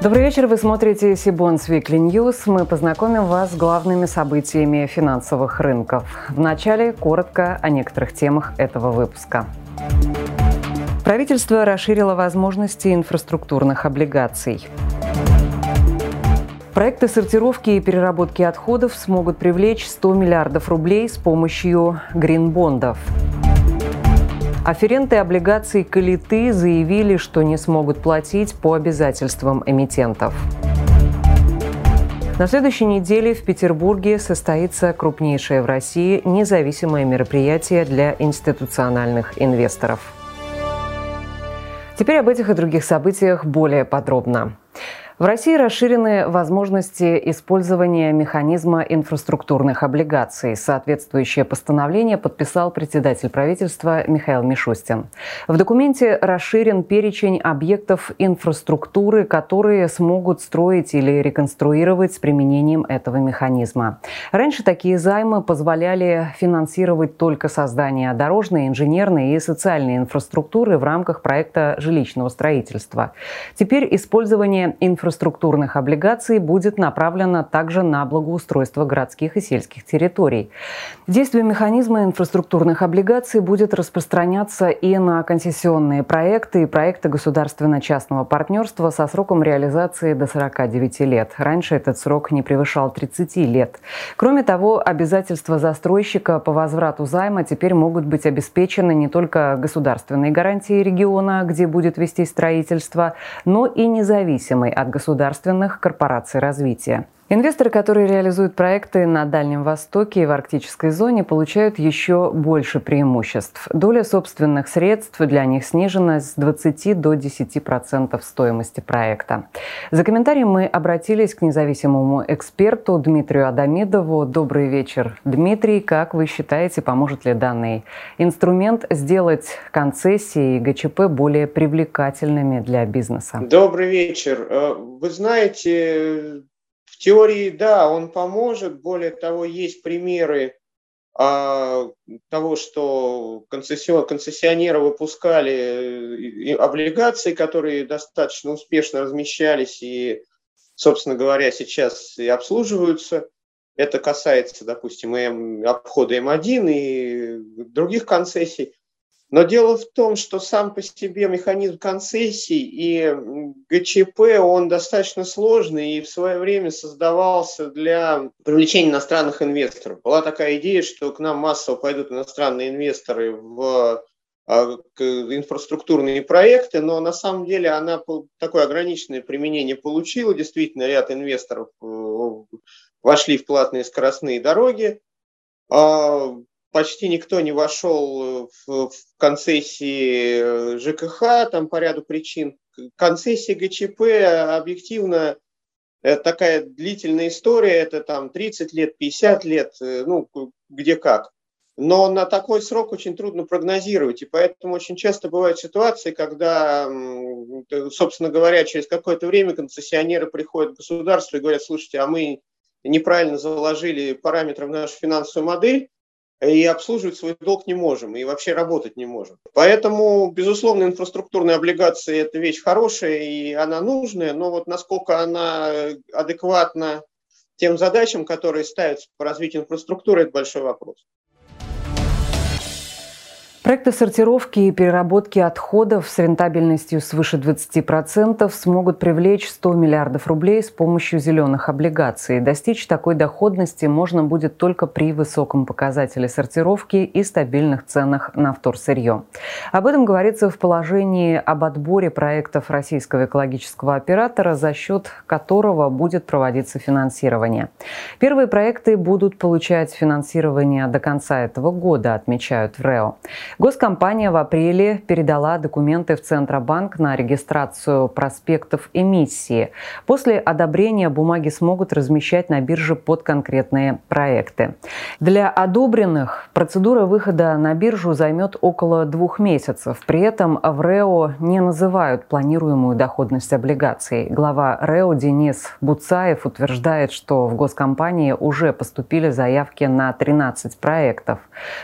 Добрый вечер, вы смотрите Сибонс Weekly News. Мы познакомим вас с главными событиями финансовых рынков. Вначале коротко о некоторых темах этого выпуска. Правительство расширило возможности инфраструктурных облигаций. Проекты сортировки и переработки отходов смогут привлечь 100 миллиардов рублей с помощью гринбондов. Аференты облигаций «Калиты» заявили, что не смогут платить по обязательствам эмитентов. На следующей неделе в Петербурге состоится крупнейшее в России независимое мероприятие для институциональных инвесторов. Теперь об этих и других событиях более подробно. В России расширены возможности использования механизма инфраструктурных облигаций. Соответствующее постановление подписал председатель правительства Михаил Мишустин. В документе расширен перечень объектов инфраструктуры, которые смогут строить или реконструировать с применением этого механизма. Раньше такие займы позволяли финансировать только создание дорожной, инженерной и социальной инфраструктуры в рамках проекта жилищного строительства. Теперь использование инфраструктуры инфраструктурных облигаций будет направлена также на благоустройство городских и сельских территорий. Действие механизма инфраструктурных облигаций будет распространяться и на концессионные проекты и проекты государственно-частного партнерства со сроком реализации до 49 лет. Раньше этот срок не превышал 30 лет. Кроме того, обязательства застройщика по возврату займа теперь могут быть обеспечены не только государственной гарантией региона, где будет вести строительство, но и независимой от государственных корпораций развития. Инвесторы, которые реализуют проекты на Дальнем Востоке и в арктической зоне, получают еще больше преимуществ. Доля собственных средств для них снижена с 20 до 10% стоимости проекта. За комментарием мы обратились к независимому эксперту Дмитрию Адамидову. Добрый вечер, Дмитрий. Как вы считаете, поможет ли данный инструмент сделать концессии и ГЧП более привлекательными для бизнеса? Добрый вечер. Э, вы знаете, в теории, да, он поможет. Более того, есть примеры а, того, что концессион, концессионеры выпускали э, облигации, которые достаточно успешно размещались и, собственно говоря, сейчас и обслуживаются. Это касается, допустим, и обхода М1 и других концессий. Но дело в том, что сам по себе механизм концессий и ГЧП, он достаточно сложный и в свое время создавался для привлечения иностранных инвесторов. Была такая идея, что к нам массово пойдут иностранные инвесторы в а, инфраструктурные проекты, но на самом деле она такое ограниченное применение получила. Действительно, ряд инвесторов э, вошли в платные скоростные дороги. Почти никто не вошел э, в, в концессии э, ЖКХ, там по ряду причин. Концессия ГЧП объективно это такая длительная история, это там 30 лет, 50 лет, э, ну, где как. Но на такой срок очень трудно прогнозировать, и поэтому очень часто бывают ситуации, когда, собственно говоря, через какое-то время концессионеры приходят к государству и говорят, слушайте, а мы неправильно заложили параметры в нашу финансовую модель, и обслуживать свой долг не можем, и вообще работать не можем. Поэтому, безусловно, инфраструктурные облигации – это вещь хорошая, и она нужная, но вот насколько она адекватна тем задачам, которые ставятся по развитию инфраструктуры, это большой вопрос. Проекты сортировки и переработки отходов с рентабельностью свыше 20% смогут привлечь 100 миллиардов рублей с помощью зеленых облигаций. Достичь такой доходности можно будет только при высоком показателе сортировки и стабильных ценах на вторсырье. Об этом говорится в положении об отборе проектов российского экологического оператора, за счет которого будет проводиться финансирование. Первые проекты будут получать финансирование до конца этого года, отмечают в РЭО. Госкомпания в апреле передала документы в Центробанк на регистрацию проспектов эмиссии. После одобрения бумаги смогут размещать на бирже под конкретные проекты. Для одобренных процедура выхода на биржу займет около двух месяцев. При этом в РЭО не называют планируемую доходность облигаций. Глава РЭО Денис Буцаев утверждает, что в госкомпании уже поступили заявки на 13 проектов,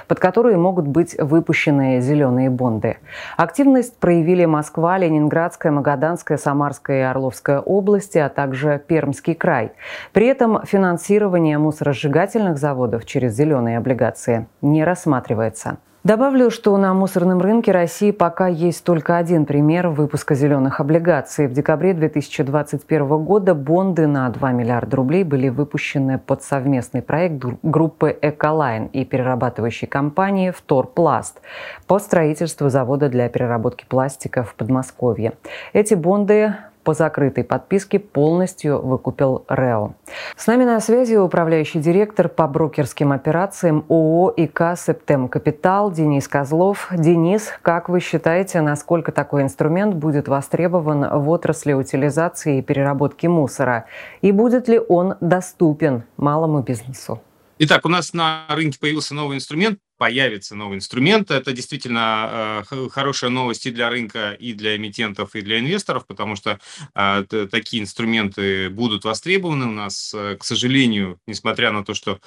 под которые могут быть выпущены зеленые бонды. Активность проявили Москва, Ленинградская, Магаданская, Самарская и Орловская области, а также Пермский край. При этом финансирование мусоросжигательных заводов через зеленые облигации не рассматривается. Добавлю, что на мусорном рынке России пока есть только один пример выпуска зеленых облигаций. В декабре 2021 года бонды на 2 миллиарда рублей были выпущены под совместный проект группы «Эколайн» и перерабатывающей компании «Вторпласт» по строительству завода для переработки пластика в Подмосковье. Эти бонды по закрытой подписке полностью выкупил РЭО. С нами на связи управляющий директор по брокерским операциям ООО ИК «Септем Капитал» Денис Козлов. Денис, как вы считаете, насколько такой инструмент будет востребован в отрасли утилизации и переработки мусора? И будет ли он доступен малому бизнесу? Итак, у нас на рынке появился новый инструмент появится новый инструмент. Это действительно э, хорошая новость и для рынка, и для эмитентов, и для инвесторов, потому что э, такие инструменты будут востребованы у нас. Э, к сожалению, несмотря на то, что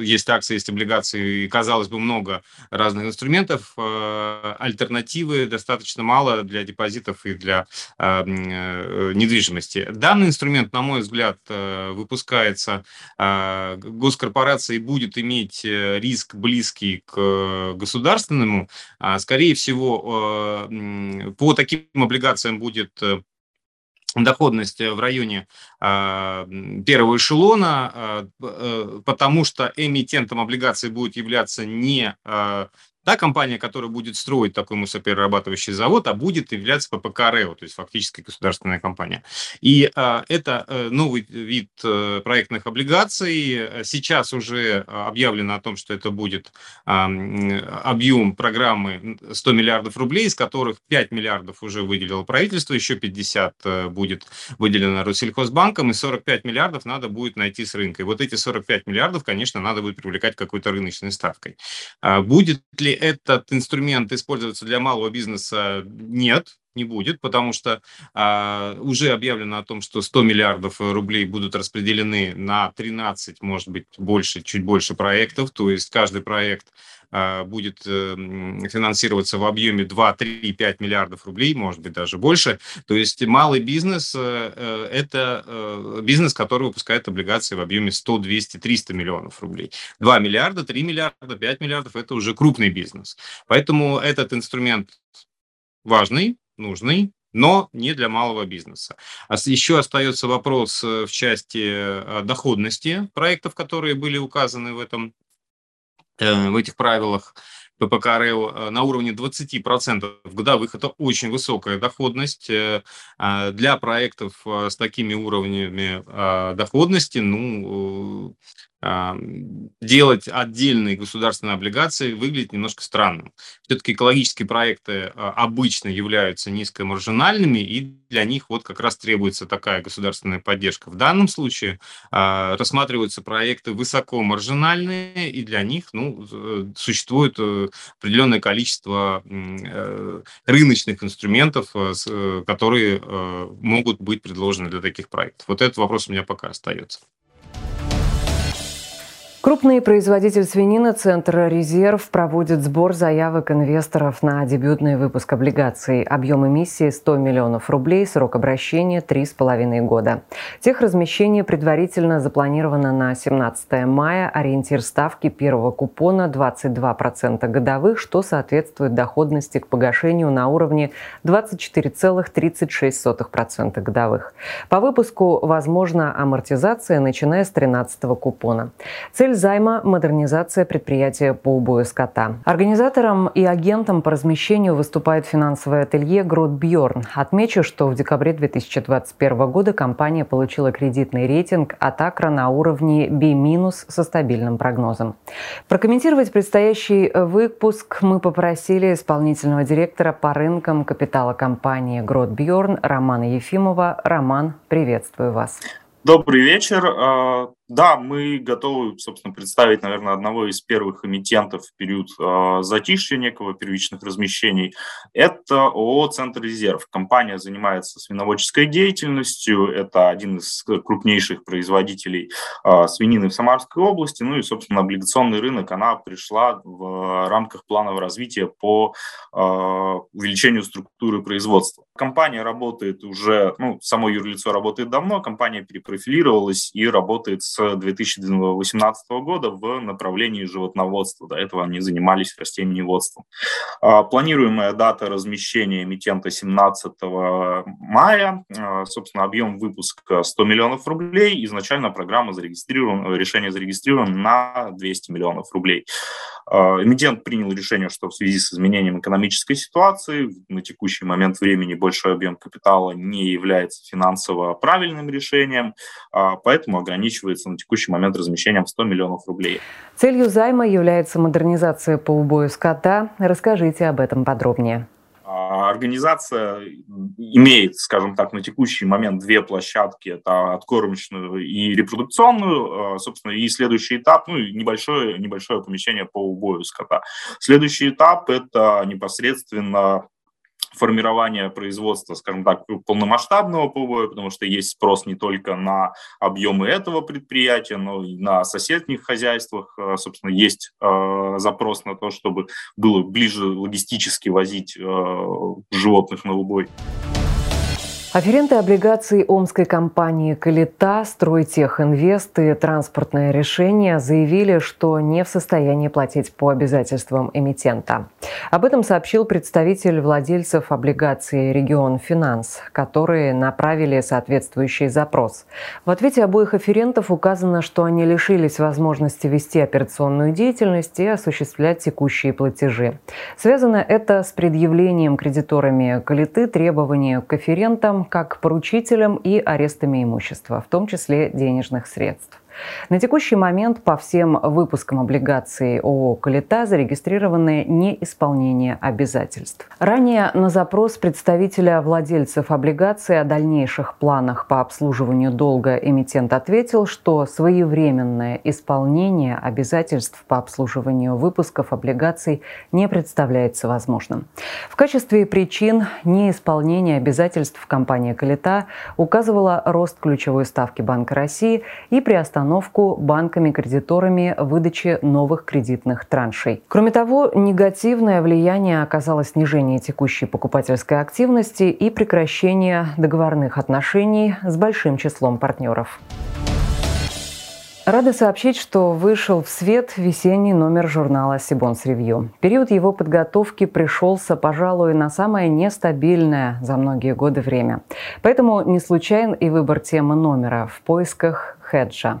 есть акции, есть облигации, и, казалось бы, много разных инструментов, альтернативы достаточно мало для депозитов и для недвижимости. Данный инструмент, на мой взгляд, выпускается госкорпорацией будет иметь риск близкий к э, государственному, а, скорее всего, э, по таким облигациям будет э, доходность в районе а, первого эшелона, а, потому что эмитентом облигаций будет являться не та компания, которая будет строить такой мусоперерабатывающий завод, а будет являться ППК РЭО, то есть фактически государственная компания. И а, это а, новый вид а, проектных облигаций. Сейчас уже объявлено о том, что это будет а, объем программы 100 миллиардов рублей, из которых 5 миллиардов уже выделило правительство, еще 50 э, будет выделено Россельхозбанком, и 45 миллиардов надо будет найти с рынка. И вот эти 45 миллиардов, конечно, надо будет привлекать какой-то рыночной ставкой. А будет ли этот инструмент использоваться для малого бизнеса? Нет, не будет, потому что а, уже объявлено о том, что 100 миллиардов рублей будут распределены на 13, может быть, больше, чуть больше проектов, то есть каждый проект а, будет э, финансироваться в объеме 2, 3, 5 миллиардов рублей, может быть, даже больше. То есть малый бизнес э, э, – это бизнес, который выпускает облигации в объеме 100, 200, 300 миллионов рублей. 2 миллиарда, 3 миллиарда, 5 миллиардов – это уже крупный бизнес. Поэтому этот инструмент важный, нужный, но не для малого бизнеса. А еще остается вопрос в части доходности проектов, которые были указаны в этом Э, в этих правилах ППК РЭО э, на уровне 20% годовых. Это очень высокая доходность. Э, а для проектов с такими уровнями доходности, ну, делать отдельные государственные облигации выглядит немножко странным. Все-таки экологические проекты а, обычно являются низкомаржинальными, и для них вот как раз требуется такая государственная поддержка. В данном случае а, рассматриваются проекты высокомаржинальные, и для них ну, э, существует э, определенное количество э, рыночных инструментов, которые могут быть предложены для таких проектов. Вот этот вопрос у меня пока остается. Крупный производитель свинины Центр Резерв проводит сбор заявок инвесторов на дебютный выпуск облигаций. Объем эмиссии 100 миллионов рублей, срок обращения 3,5 года. Техразмещение предварительно запланировано на 17 мая. Ориентир ставки первого купона 22% годовых, что соответствует доходности к погашению на уровне 24,36% годовых. По выпуску возможна амортизация, начиная с 13 купона. Цель займа – модернизация предприятия по убою скота. Организатором и агентом по размещению выступает финансовое ателье «Грот Бьорн». Отмечу, что в декабре 2021 года компания получила кредитный рейтинг от Акра на уровне B- со стабильным прогнозом. Прокомментировать предстоящий выпуск мы попросили исполнительного директора по рынкам капитала компании «Грот Бьорн» Романа Ефимова. Роман, приветствую вас. Добрый вечер. Да, мы готовы, собственно, представить, наверное, одного из первых эмитентов в период э, затишья некого первичных размещений. Это ООО «Центр резерв». Компания занимается свиноводческой деятельностью. Это один из крупнейших производителей э, свинины в Самарской области. Ну и, собственно, облигационный рынок, она пришла в рамках планового развития по э, увеличению структуры производства. Компания работает уже, ну, само юрлицо работает давно, компания перепрофилировалась и работает с 2018 года в направлении животноводства. До этого они занимались растениеводством. А, планируемая дата размещения эмитента 17 мая. А, собственно, объем выпуска 100 миллионов рублей. Изначально программа зарегистрирована, решение зарегистрировано на 200 миллионов рублей. А, эмитент принял решение, что в связи с изменением экономической ситуации на текущий момент времени большой объем капитала не является финансово правильным решением, поэтому ограничивается на текущий момент размещением 100 миллионов рублей. Целью займа является модернизация по убою скота. Расскажите об этом подробнее. А, организация имеет, скажем так, на текущий момент две площадки. Это откормочную и репродукционную. А, собственно, и следующий этап, ну, небольшое, небольшое помещение по убою скота. Следующий этап – это непосредственно формирования производства, скажем так, полномасштабного ПВО, потому что есть спрос не только на объемы этого предприятия, но и на соседних хозяйствах. Э, собственно, есть э, запрос на то, чтобы было ближе логистически возить э, животных на убой. Аференты облигаций омской компании «Калита», «Стройтехинвест» и «Транспортное решение» заявили, что не в состоянии платить по обязательствам эмитента. Об этом сообщил представитель владельцев облигаций «Регион Финанс», которые направили соответствующий запрос. В ответе обоих аферентов указано, что они лишились возможности вести операционную деятельность и осуществлять текущие платежи. Связано это с предъявлением кредиторами «Калиты» требований к аферентам как поручителям и арестами имущества, в том числе денежных средств. На текущий момент по всем выпускам облигаций ООО «Калита» зарегистрированы неисполнение обязательств. Ранее на запрос представителя владельцев облигаций о дальнейших планах по обслуживанию долга эмитент ответил, что своевременное исполнение обязательств по обслуживанию выпусков облигаций не представляется возможным. В качестве причин неисполнения обязательств компания «Калита» указывала рост ключевой ставки Банка России и приостановку установку банками-кредиторами выдачи новых кредитных траншей. Кроме того, негативное влияние оказало снижение текущей покупательской активности и прекращение договорных отношений с большим числом партнеров. Рада сообщить, что вышел в свет весенний номер журнала «Сибонс Ревью». Период его подготовки пришелся, пожалуй, на самое нестабильное за многие годы время. Поэтому не случайен и выбор темы номера в поисках хеджа.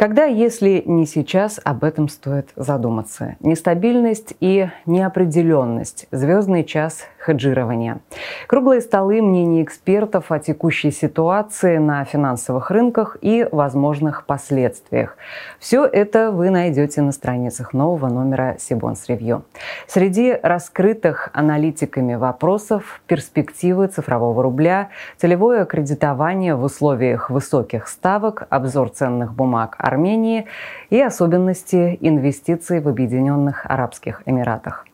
Когда, если не сейчас, об этом стоит задуматься? Нестабильность и неопределенность. Звездный час хеджирования. Круглые столы мнений экспертов о текущей ситуации на финансовых рынках и возможных последствиях. Все это вы найдете на страницах нового номера Сибонс Ревью. Среди раскрытых аналитиками вопросов перспективы цифрового рубля, целевое кредитование в условиях высоких ставок, обзор ценных бумаг Армении и особенности инвестиций в Объединенных Арабских Эмиратах.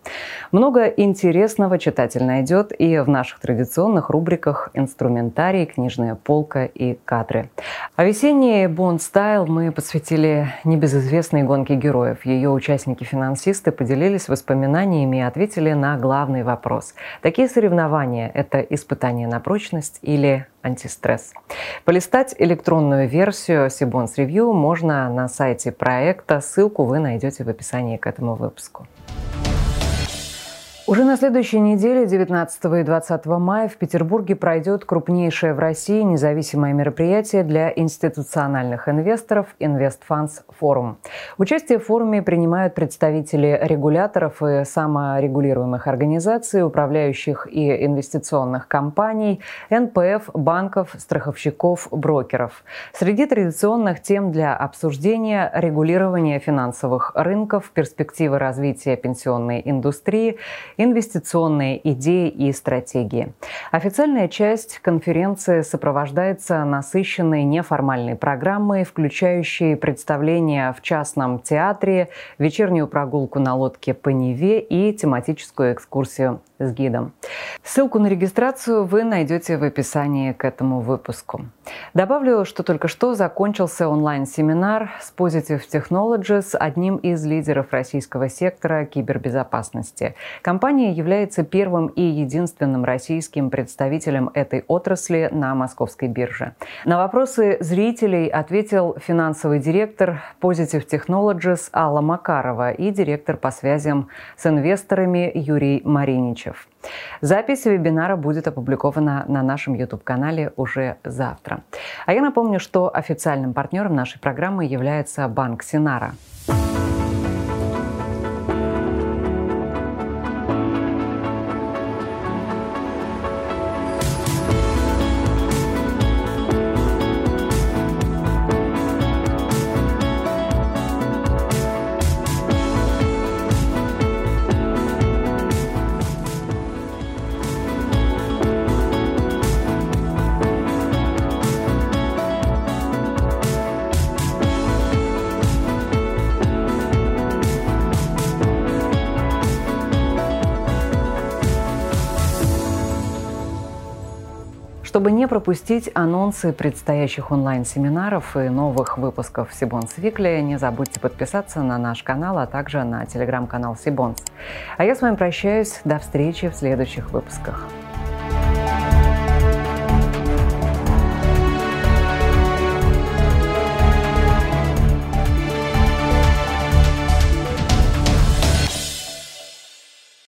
Много интересного читатель найдет и в наших традиционных рубриках «Инструментарий», «Книжная полка» и «Кадры». А весенний «Бонд Стайл» мы посвятили небезызвестной гонке героев. Ее участники-финансисты поделились воспоминаниями и ответили на главный вопрос. Такие соревнования – это испытание на прочность или антистресс. Полистать электронную версию Сибонс Ревью можно на сайте проекта. Ссылку вы найдете в описании к этому выпуску. Уже на следующей неделе, 19 и 20 мая, в Петербурге пройдет крупнейшее в России независимое мероприятие для институциональных инвесторов «Инвестфанс Форум». Участие в форуме принимают представители регуляторов и саморегулируемых организаций, управляющих и инвестиционных компаний, НПФ, банков, страховщиков, брокеров. Среди традиционных тем для обсуждения регулирование финансовых рынков, перспективы развития пенсионной индустрии, инвестиционные идеи и стратегии. Официальная часть конференции сопровождается насыщенной неформальной программой, включающей представления в частном театре, вечернюю прогулку на лодке по Неве и тематическую экскурсию с гидом. Ссылку на регистрацию вы найдете в описании к этому выпуску. Добавлю, что только что закончился онлайн-семинар с Positive Technologies, одним из лидеров российского сектора кибербезопасности. Компания является первым и единственным российским представителем этой отрасли на московской бирже. На вопросы зрителей ответил финансовый директор Positive Technologies Алла Макарова и директор по связям с инвесторами Юрий Мариничев. Запись вебинара будет опубликована на нашем YouTube-канале уже завтра. А я напомню, что официальным партнером нашей программы является банк Синара. Чтобы не пропустить анонсы предстоящих онлайн-семинаров и новых выпусков Сибонс Викли, не забудьте подписаться на наш канал, а также на телеграм-канал Сибонс. А я с вами прощаюсь. До встречи в следующих выпусках.